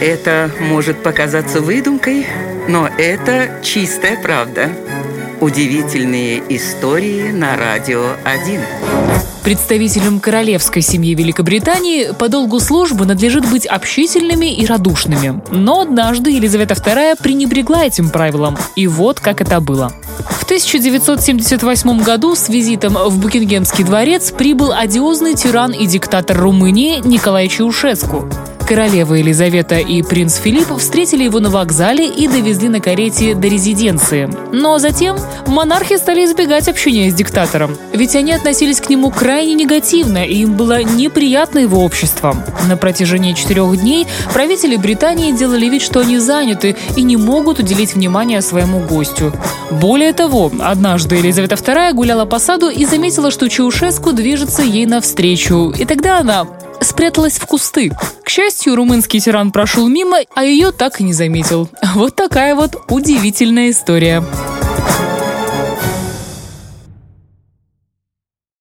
Это может показаться выдумкой, но это чистая правда. Удивительные истории на радио 1. Представителям королевской семьи Великобритании по долгу службы надлежит быть общительными и радушными. Но однажды Елизавета II пренебрегла этим правилам. И вот как это было. В 1978 году с визитом в Букингемский дворец прибыл одиозный тиран и диктатор Румынии Николай Чаушеску. Королева Елизавета и принц Филипп встретили его на вокзале и довезли на карете до резиденции. Но затем монархи стали избегать общения с диктатором, ведь они относились к нему крайне негативно, и им было неприятно его общество. На протяжении четырех дней правители Британии делали вид, что они заняты и не могут уделить внимание своему гостю. Более того, однажды Елизавета II гуляла по саду и заметила, что Чаушеску движется ей навстречу, и тогда она спряталась в кусты. К счастью, румынский тиран прошел мимо, а ее так и не заметил. Вот такая вот удивительная история.